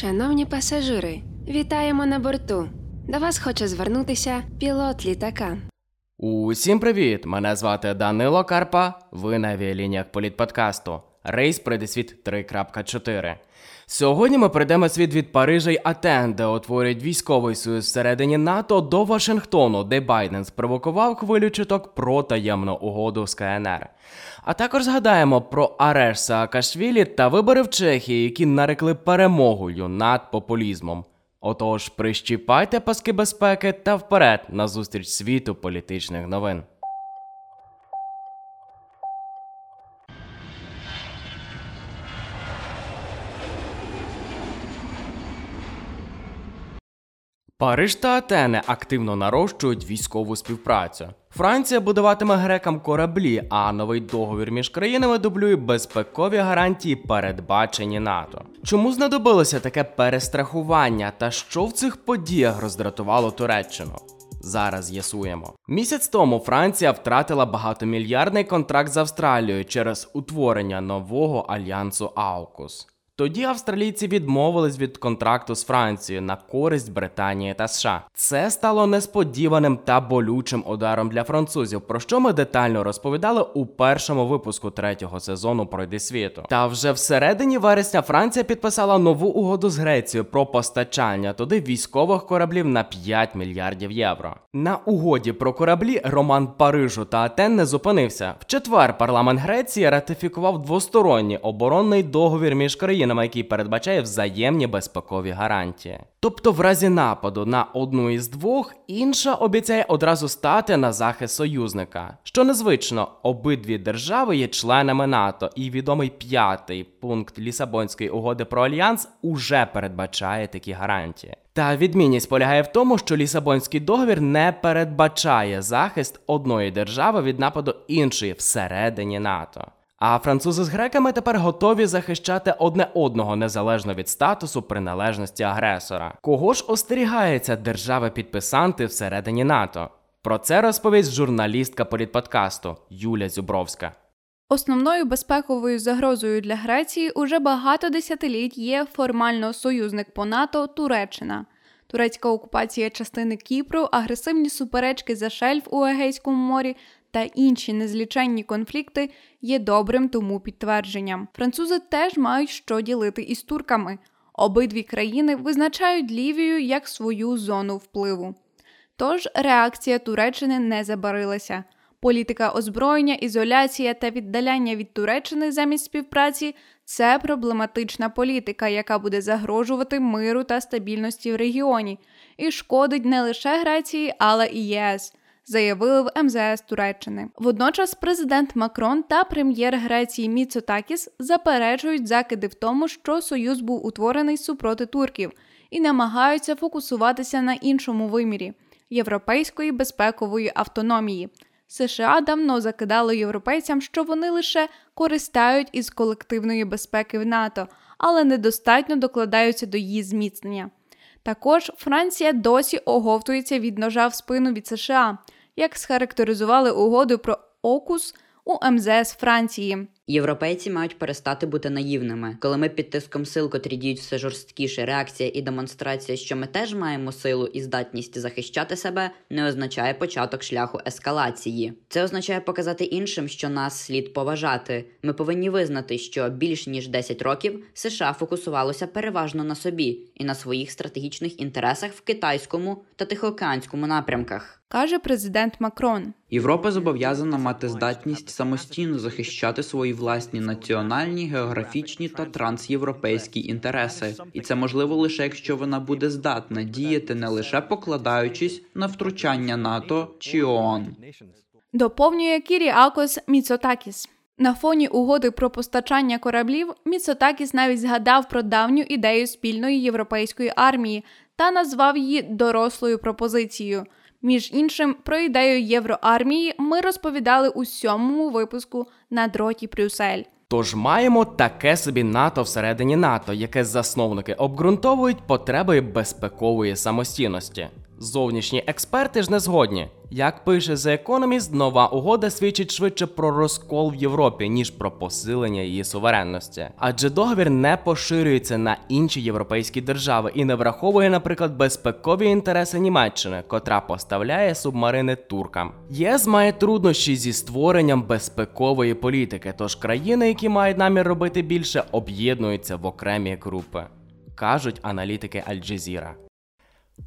Шановні пасажири, вітаємо на борту. До вас хоче звернутися пілот літака. Усім привіт! Мене звати Данило Карпа. Ви на авіалініях політподкасту. Рейс Пройди світ 3.4. Сьогодні ми пройдемо світ від Парижа й Атен, де утворюють військовий союз всередині НАТО до Вашингтону, де Байден спровокував хвилю чуток про таємну угоду з КНР. А також згадаємо про арешт Саакашвілі та вибори в Чехії, які нарекли перемогою над популізмом. Отож, прищіпайте паски безпеки та вперед на зустріч світу політичних новин. Париж та Атени активно нарощують військову співпрацю. Франція будуватиме грекам кораблі, а новий договір між країнами дублює безпекові гарантії, передбачені НАТО. Чому знадобилося таке перестрахування та що в цих подіях роздратувало Туреччину? Зараз з'ясуємо. Місяць тому Франція втратила багатомільярдний контракт з Австралією через утворення нового альянсу Аукус. Тоді австралійці відмовились від контракту з Францією на користь Британії та США. Це стало несподіваним та болючим ударом для французів, про що ми детально розповідали у першому випуску третього сезону Пройди світу. Та вже всередині вересня Франція підписала нову угоду з Грецією про постачання туди військових кораблів на 5 мільярдів євро. На угоді про кораблі Роман Парижу та Атен не зупинився. В четвер парламент Греції ратифікував двосторонній оборонний договір між країнами який передбачає взаємні безпекові гарантії. Тобто, в разі нападу на одну із двох, інша обіцяє одразу стати на захист союзника. Що незвично, обидві держави є членами НАТО, і відомий п'ятий пункт Лісабонської угоди про альянс уже передбачає такі гарантії. Та відмінність полягає в тому, що Лісабонський договір не передбачає захист одної держави від нападу іншої всередині НАТО. А французи з греками тепер готові захищати одне одного незалежно від статусу приналежності агресора. Кого ж остерігається держави-підписанти всередині НАТО? Про це розповість журналістка політподкасту Юля Зюбровська. Основною безпековою загрозою для Греції уже багато десятиліть є формально союзник по НАТО Туреччина. Турецька окупація частини Кіпру, агресивні суперечки за шельф у Егейському морі та інші незліченні конфлікти є добрим тому підтвердженням. Французи теж мають що ділити із турками. Обидві країни визначають Лівію як свою зону впливу. Тож реакція Туреччини не забарилася. Політика озброєння, ізоляція та віддаляння від Туреччини замість співпраці це проблематична політика, яка буде загрожувати миру та стабільності в регіоні, і шкодить не лише Греції, але і ЄС заявили в МЗС Туреччини. Водночас президент Макрон та прем'єр Греції Міцотакіс заперечують закиди в тому, що союз був утворений супроти турків, і намагаються фокусуватися на іншому вимірі європейської безпекової автономії. США давно закидали європейцям, що вони лише користають із колективної безпеки в НАТО, але недостатньо докладаються до її зміцнення. Також Франція досі оговтується від ножа в спину від США, як схарактеризували угоду про Окус у МЗС Франції. Європейці мають перестати бути наївними. Коли ми під тиском сил, котрі діють все жорсткіше, реакція і демонстрація, що ми теж маємо силу і здатність захищати себе, не означає початок шляху ескалації. Це означає показати іншим, що нас слід поважати. Ми повинні визнати, що більш ніж 10 років США фокусувалося переважно на собі і на своїх стратегічних інтересах в китайському та тихоокеанському напрямках каже президент Макрон. Європа зобов'язана мати здатність самостійно захищати свої власні національні, географічні та трансєвропейські інтереси, і це можливо лише якщо вона буде здатна діяти не лише покладаючись на втручання НАТО чи ООН. Доповнює Кірі Акос Міцотакіс. На фоні угоди про постачання кораблів Міцотакіс навіть згадав про давню ідею спільної європейської армії та назвав її дорослою пропозицією. Між іншим, про ідею євроармії ми розповідали у сьомому випуску на дроті Брюссель. Тож маємо таке собі НАТО всередині НАТО, яке засновники обґрунтовують потреби безпекової самостійності. Зовнішні експерти ж не згодні. Як пише The Economist, нова угода свідчить швидше про розкол в Європі, ніж про посилення її суверенності. Адже договір не поширюється на інші європейські держави і не враховує, наприклад, безпекові інтереси Німеччини, котра поставляє субмарини туркам. ЄС має труднощі зі створенням безпекової політики, тож країни, які мають намір робити більше, об'єднуються в окремі групи, кажуть аналітики Аль-Джазіра.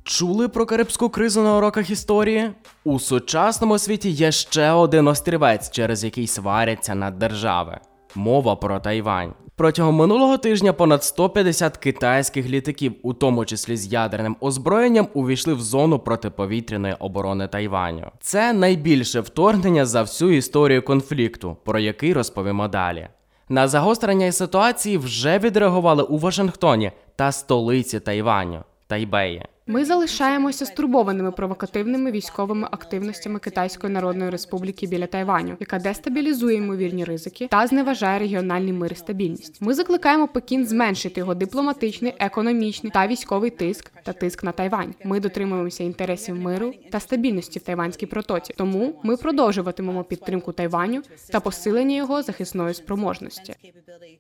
Чули про карибську кризу на уроках історії? У сучасному світі є ще один острівець, через який сваряться над держави. Мова про Тайвань. Протягом минулого тижня понад 150 китайських літаків, у тому числі з ядерним озброєнням, увійшли в зону протиповітряної оборони Тайваню. Це найбільше вторгнення за всю історію конфлікту, про який розповімо далі. На загострення ситуації вже відреагували у Вашингтоні та столиці Тайваню Тайбеї. Ми залишаємося стурбованими провокативними військовими активностями Китайської Народної Республіки біля Тайваню, яка дестабілізує ймовірні ризики та зневажає регіональний мир і стабільність. Ми закликаємо Пекін зменшити його дипломатичний, економічний та військовий тиск та тиск на Тайвань. Ми дотримуємося інтересів миру та стабільності в тайванській протоці. Тому ми продовжуватимемо підтримку Тайваню та посилення його захисної спроможності.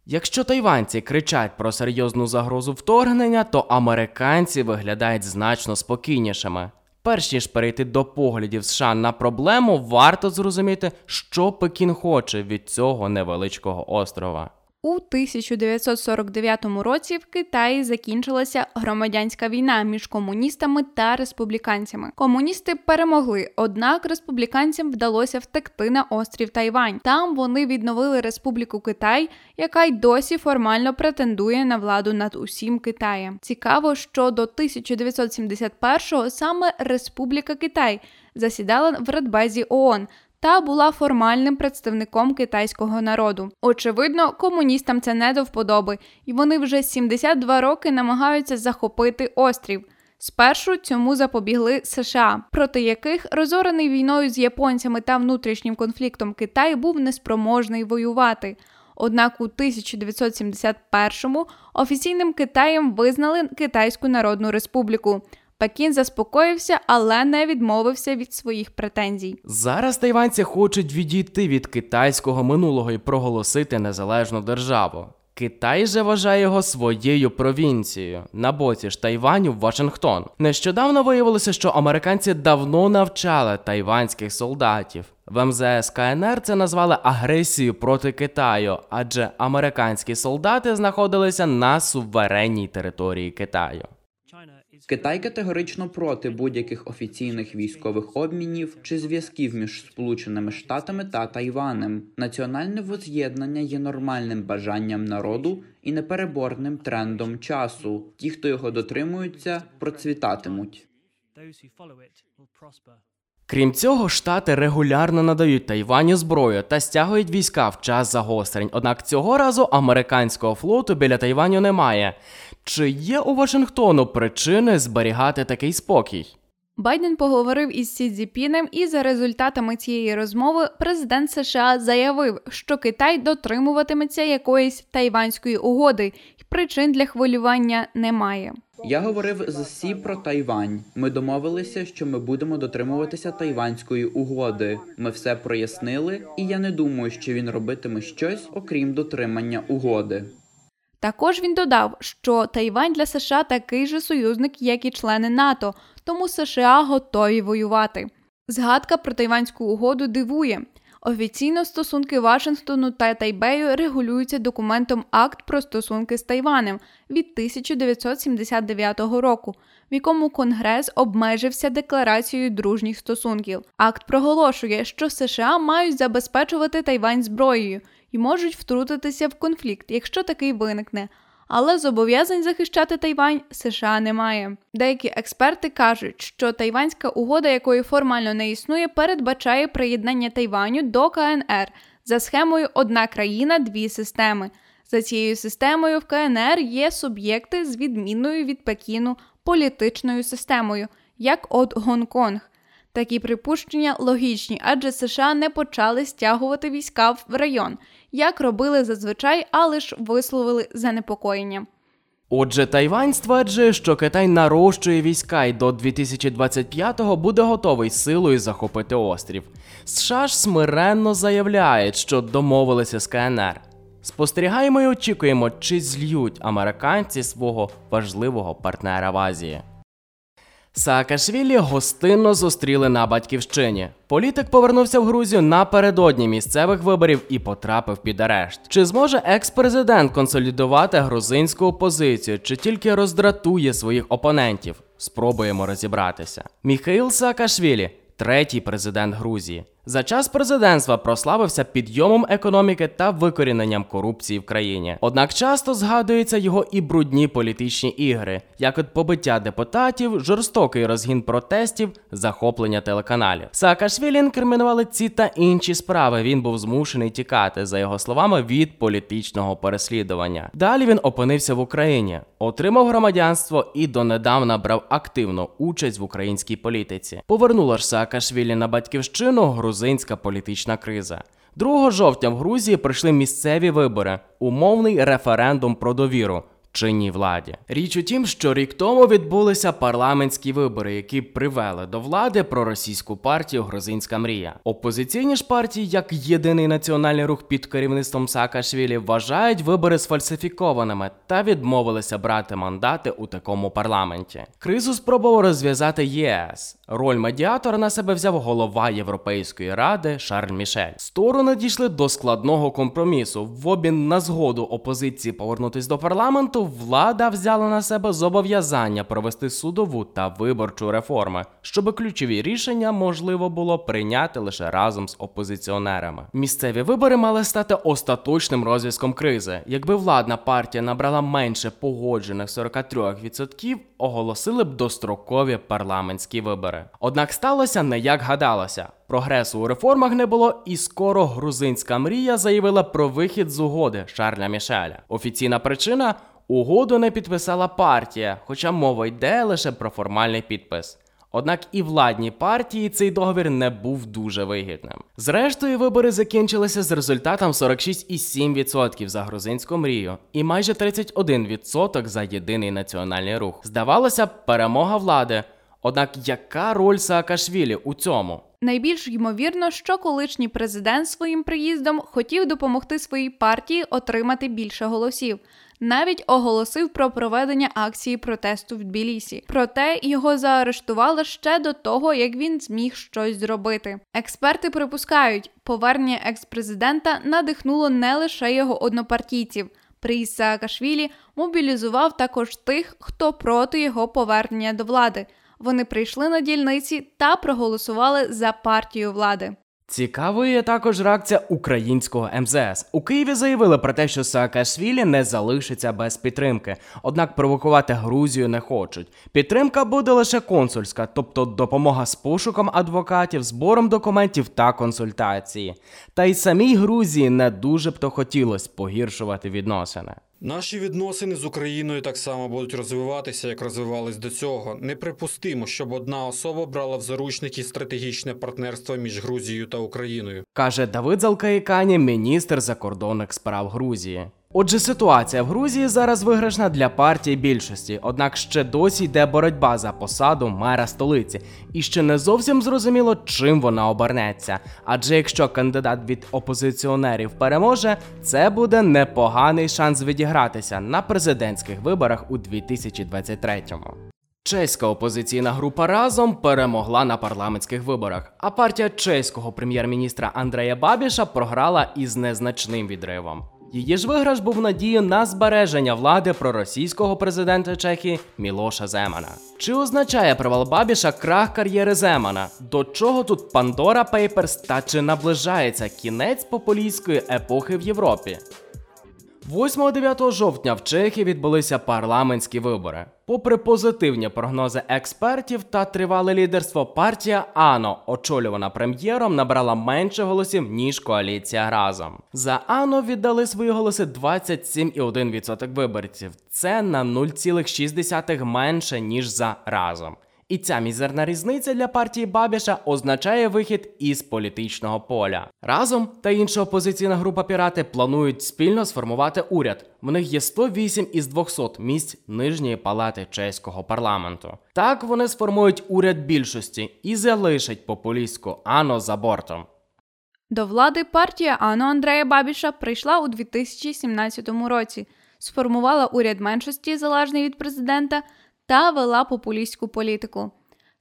Якщо тайванці кричать про серйозну загрозу вторгнення, то американці виглядають значно спокійнішими. Перш ніж перейти до поглядів США на проблему, варто зрозуміти, що Пекін хоче від цього невеличкого острова. У 1949 році в Китаї закінчилася громадянська війна між комуністами та республіканцями. Комуністи перемогли, однак республіканцям вдалося втекти на острів Тайвань. Там вони відновили Республіку Китай, яка й досі формально претендує на владу над усім Китаєм. Цікаво, що до 1971-го саме Республіка Китай засідала в Радбезі ООН та була формальним представником китайського народу. Очевидно, комуністам це не до вподоби, і вони вже 72 роки намагаються захопити острів. Спершу цьому запобігли США, проти яких розорений війною з японцями та внутрішнім конфліктом Китай був неспроможний воювати. Однак у 1971-му офіційним Китаєм визнали Китайську Народну Республіку. Пекін заспокоївся, але не відмовився від своїх претензій. Зараз тайванці хочуть відійти від китайського минулого і проголосити незалежну державу. Китай же вважає його своєю провінцією на боці ж Тайваню Вашингтон. Нещодавно виявилося, що американці давно навчали тайванських солдатів. В МЗС КНР це назвали агресією проти Китаю, адже американські солдати знаходилися на суверенній території Китаю. Китай категорично проти будь-яких офіційних військових обмінів чи зв'язків між Сполученими Штатами та Тайванем. Національне воз'єднання є нормальним бажанням народу і непереборним трендом часу. Ті, хто його дотримуються, процвітатимуть. Крім цього, штати регулярно надають Тайваню зброю та стягують війська в час загострень. Однак цього разу американського флоту біля Тайваню немає. Чи є у Вашингтону причини зберігати такий спокій? Байден поговорив із Сі Цзіпінем, і за результатами цієї розмови президент США заявив, що Китай дотримуватиметься якоїсь тайванської угоди, і причин для хвилювання немає. Я говорив з Сі про Тайвань. Ми домовилися, що ми будемо дотримуватися тайванської угоди. Ми все прояснили, і я не думаю, що він робитиме щось окрім дотримання угоди. Також він додав, що Тайвань для США такий же союзник, як і члени НАТО, тому США готові воювати. Згадка про тайванську угоду дивує. Офіційно стосунки Вашингтону та Тайбею регулюються документом Акт про стосунки з Тайванем від 1979 року, в якому Конгрес обмежився декларацією дружніх стосунків. Акт проголошує, що США мають забезпечувати Тайвань зброєю і можуть втрутитися в конфлікт, якщо такий виникне. Але зобов'язань захищати Тайвань США немає. Деякі експерти кажуть, що Тайванська угода, якої формально не існує, передбачає приєднання Тайваню до КНР за схемою Одна країна, дві системи. За цією системою в КНР є суб'єкти з відмінною від Пекіну політичною системою, як от Гонконг. Такі припущення логічні, адже США не почали стягувати війська в район, як робили зазвичай, але ж висловили занепокоєння. Отже, Тайвань стверджує, що Китай нарощує війська і до 2025-го буде готовий силою захопити острів. США ж смиренно заявляють, що домовилися з КНР. Спостерігаємо і очікуємо, чи злють американці свого важливого партнера в Азії. Саакашвілі гостинно зустріли на батьківщині. Політик повернувся в Грузію напередодні місцевих виборів і потрапив під арешт. Чи зможе екс-президент консолідувати грузинську опозицію, чи тільки роздратує своїх опонентів? Спробуємо розібратися. Міхаїл Саакашвілі – третій президент Грузії. За час президентства прославився підйомом економіки та викоріненням корупції в країні. Однак часто згадуються його і брудні політичні ігри, як от побиття депутатів, жорстокий розгін протестів, захоплення телеканалів. Саакашвілі інкримінували ці та інші справи. Він був змушений тікати, за його словами, від політичного переслідування. Далі він опинився в Україні, отримав громадянство і донедавна брав активну участь в українській політиці. Повернула ж Саакашвілі на батьківщину грузинська політична криза. 2 жовтня в Грузії пройшли місцеві вибори, умовний референдум про довіру чинній владі. Річ у тім, що рік тому відбулися парламентські вибори, які привели до влади проросійську партію Грузинська мрія. Опозиційні ж партії, як єдиний національний рух під керівництвом Саакашвілі, вважають вибори сфальсифікованими та відмовилися брати мандати у такому парламенті. Кризу спробував розв'язати ЄС. Роль медіатора на себе взяв голова Європейської ради Шарль Мішель. Сторони дійшли до складного компромісу. В обмін на згоду опозиції повернутись до парламенту. Влада взяла на себе зобов'язання провести судову та виборчу реформи, щоб ключові рішення можливо було прийняти лише разом з опозиціонерами. Місцеві вибори мали стати остаточним розв'язком кризи. Якби владна партія набрала менше погоджених 43%, оголосили б дострокові парламентські вибори. Однак сталося не як гадалося. Прогресу у реформах не було, і скоро грузинська мрія заявила про вихід з угоди Шарля Мішеля. Офіційна причина угоду не підписала партія, хоча мова йде лише про формальний підпис. Однак і владній партії цей договір не був дуже вигідним. Зрештою, вибори закінчилися з результатом 46,7% за грузинську мрію і майже 31% за єдиний національний рух. Здавалося, перемога влади. Однак яка роль Саакашвілі у цьому? Найбільш ймовірно, що колишній президент своїм приїздом хотів допомогти своїй партії отримати більше голосів. Навіть оголосив про проведення акції протесту в Тбілісі. Проте його заарештували ще до того, як він зміг щось зробити. Експерти припускають, повернення екс-президента надихнуло не лише його однопартійців. Приїзд Саакашвілі мобілізував також тих, хто проти його повернення до влади. Вони прийшли на дільниці та проголосували за партію влади. Цікавою також реакція українського МЗС. У Києві заявили про те, що Саакашвілі не залишиться без підтримки, однак провокувати Грузію не хочуть. Підтримка буде лише консульська, тобто допомога з пошуком адвокатів, збором документів та консультації. Та й самій Грузії не дуже б то хотілося погіршувати відносини. Наші відносини з Україною так само будуть розвиватися, як розвивались до цього. Неприпустимо, щоб одна особа брала в заручники стратегічне партнерство між Грузією та Україною. каже Давид Залкаїкані, міністр закордонних справ Грузії. Отже, ситуація в Грузії зараз виграшна для партії більшості, однак ще досі йде боротьба за посаду мера столиці, і ще не зовсім зрозуміло, чим вона обернеться. Адже якщо кандидат від опозиціонерів переможе, це буде непоганий шанс відігратися на президентських виборах у 2023-му. Чеська опозиційна група разом перемогла на парламентських виборах, а партія чеського прем'єр-міністра Андрея Бабіша програла із незначним відривом. Її ж виграш був надію на збереження влади проросійського президента Чехії Мілоша Земана. Чи означає провал Бабіша крах кар'єри Земана? До чого тут Пандора Пейперс та чи наближається кінець популістської епохи в Європі? 8-9 жовтня в Чехії відбулися парламентські вибори. Попри позитивні прогнози експертів та тривале лідерство, партія ANO, очолювана прем'єром, набрала менше голосів ніж коаліція разом. За ANO віддали свої голоси 27,1% виборців. Це на 0,6 менше ніж за разом. І ця мізерна різниця для партії Бабіша означає вихід із політичного поля. Разом та інша опозиційна група пірати планують спільно сформувати уряд. В них є 108 із 200 місць нижньої палати чеського парламенту. Так вони сформують уряд більшості і залишать популістську Ано за бортом. До влади партія Ано Андрея Бабіша прийшла у 2017 році, сформувала уряд меншості, залежний від президента, та вела популістську політику.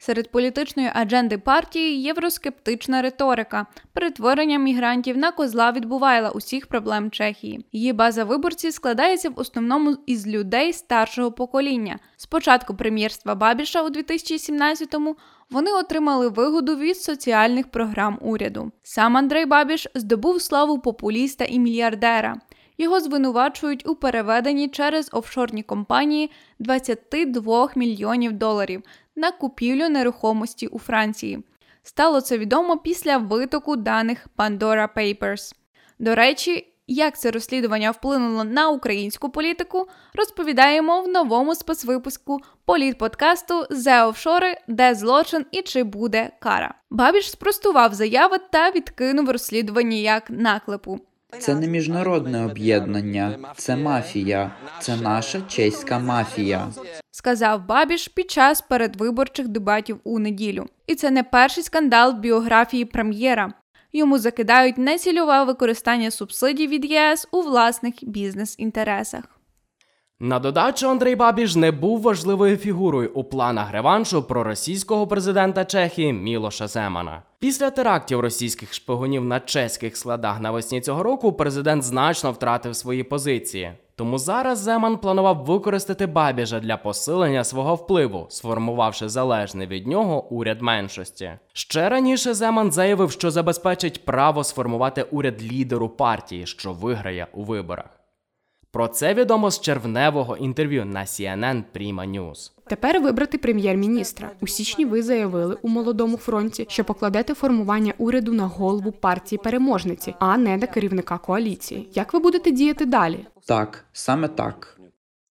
Серед політичної адженди партії євроскептична риторика, перетворення мігрантів на козла відбувайла усіх проблем Чехії. Її база виборців складається в основному із людей старшого покоління. З початку прем'єрства Бабіша у 2017-му вони отримали вигоду від соціальних програм уряду. Сам Андрей Бабіш здобув славу популіста і мільярдера. Його звинувачують у переведенні через офшорні компанії 22 мільйонів доларів на купівлю нерухомості у Франції. Стало це відомо після витоку даних Pandora Papers. До речі, як це розслідування вплинуло на українську політику, розповідаємо в новому спецвипуску політподкасту «Зе офшори, де злочин і чи буде кара. Бабіш спростував заяви та відкинув розслідування як наклепу. Це не міжнародне об'єднання, це мафія, це наша чеська мафія. сказав Бабіш під час передвиборчих дебатів у неділю. І це не перший скандал в біографії прем'єра. Йому закидають нецільове використання субсидій від ЄС у власних бізнес-інтересах. На додачу Андрей Бабіш не був важливою фігурою у планах реваншу проросійського президента Чехії Мілоша Земана. Після терактів російських шпигунів на чеських складах навесні цього року президент значно втратив свої позиції. Тому зараз Земан планував використати Бабіжа для посилення свого впливу, сформувавши залежний від нього уряд меншості. Ще раніше Земан заявив, що забезпечить право сформувати уряд лідеру партії, що виграє у виборах. Про це відомо з червневого інтерв'ю на CNN Prima News. Тепер вибрати прем'єр-міністра. У січні ви заявили у молодому фронті, що покладете формування уряду на голову партії переможниці, а не на керівника коаліції. Як ви будете діяти далі? Так, саме так.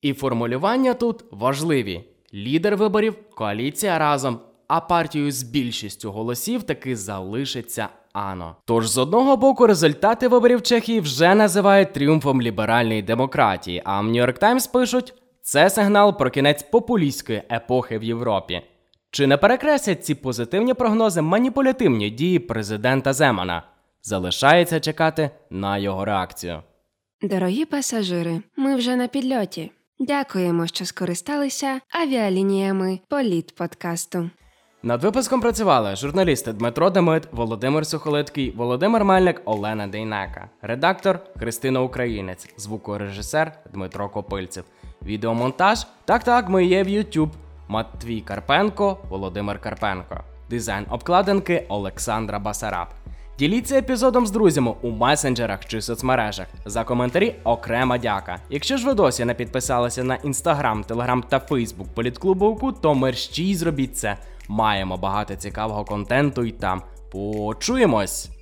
І формулювання тут важливі: лідер виборів, коаліція разом, а партією з більшістю голосів таки залишиться Ано. Тож з одного боку результати виборів Чехії вже називають тріумфом ліберальної демократії. А в Нью-Йорк Таймс пишуть: це сигнал про кінець популістської епохи в Європі. Чи не перекреслять ці позитивні прогнози маніпулятивні дії президента Земана? Залишається чекати на його реакцію. Дорогі пасажири, ми вже на підльоті. Дякуємо, що скористалися авіалініями Політ-подкасту. Над випуском працювали журналісти Дмитро Демит, Володимир Сухолиткий, Володимир Мельник, Олена Дейнека, редактор Христина Українець, звукорежисер Дмитро Копильцев, відеомонтаж Так так ми є в YouTube Матвій Карпенко, Володимир Карпенко, дизайн обкладинки Олександра Басараб. Діліться епізодом з друзями у месенджерах чи соцмережах. За коментарі окрема дяка. Якщо ж ви досі не підписалися на інстаграм, телеграм та фейсбук політклубу то мерщій зробіть це. Маємо багато цікавого контенту і там. Почуємось!